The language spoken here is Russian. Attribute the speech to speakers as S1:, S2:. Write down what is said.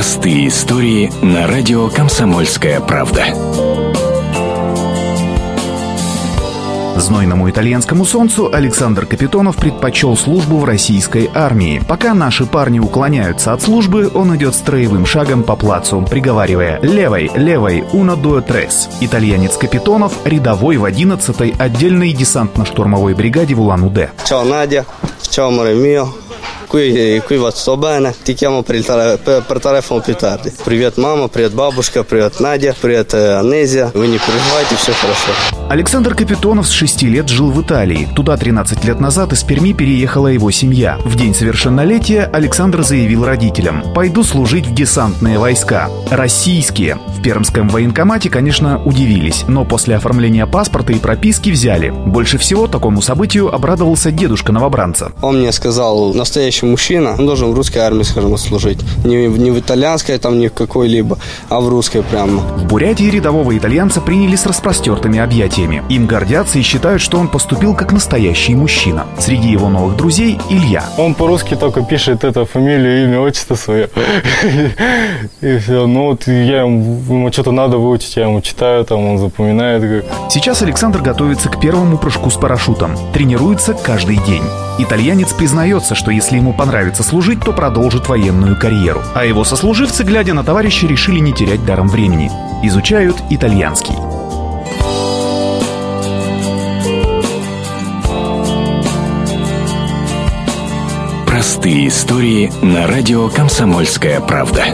S1: Простые истории на радио «Комсомольская правда».
S2: Знойному итальянскому солнцу Александр Капитонов предпочел службу в российской армии. Пока наши парни уклоняются от службы, он идет строевым шагом по плацу, приговаривая «Левой, левой, uno, due, tres». Итальянец Капитонов – рядовой в 11-й отдельной десантно-штурмовой бригаде в Улан-Удэ.
S3: Nadia, ciao amore mio, qui, qui va tutto bene, ti chiamo per, tele- per, per telefono più tardi. Привет, мама, привет, бабушка, привет, Надя, привет, э, Анезия. Вы не переживайте, все хорошо.
S2: Александр Капитонов с 6 лет жил в Италии. Туда 13 лет назад из Перми переехала его семья. В день совершеннолетия Александр заявил родителям «Пойду служить в десантные войска». Российские. В пермском военкомате, конечно, удивились, но после оформления паспорта и прописки взяли. Больше всего такому событию обрадовался дедушка новобранца.
S3: Он мне сказал, настоящий мужчина, он должен в русской армии, скажем, служить. Не, в- не в итальянской, там, ни в какой-либо, а в русской прямо.
S2: В Бурятии рядового итальянца приняли с распростертыми объятиями. Им гордятся и считают, что он поступил как настоящий мужчина. Среди его новых друзей – Илья.
S4: Он по-русски только пишет это фамилию, имя, отчество свое. И все. Ну вот я ему, ему что-то надо выучить, я ему читаю, там он запоминает.
S2: Сейчас Александр готовится к первому прыжку с парашютом. Тренируется каждый день. Итальянец признается, что если ему понравится служить, то продолжит военную карьеру. А его сослуживцы, глядя на товарища, решили не терять даром времени. Изучают итальянский.
S1: Простые истории на радио «Комсомольская правда».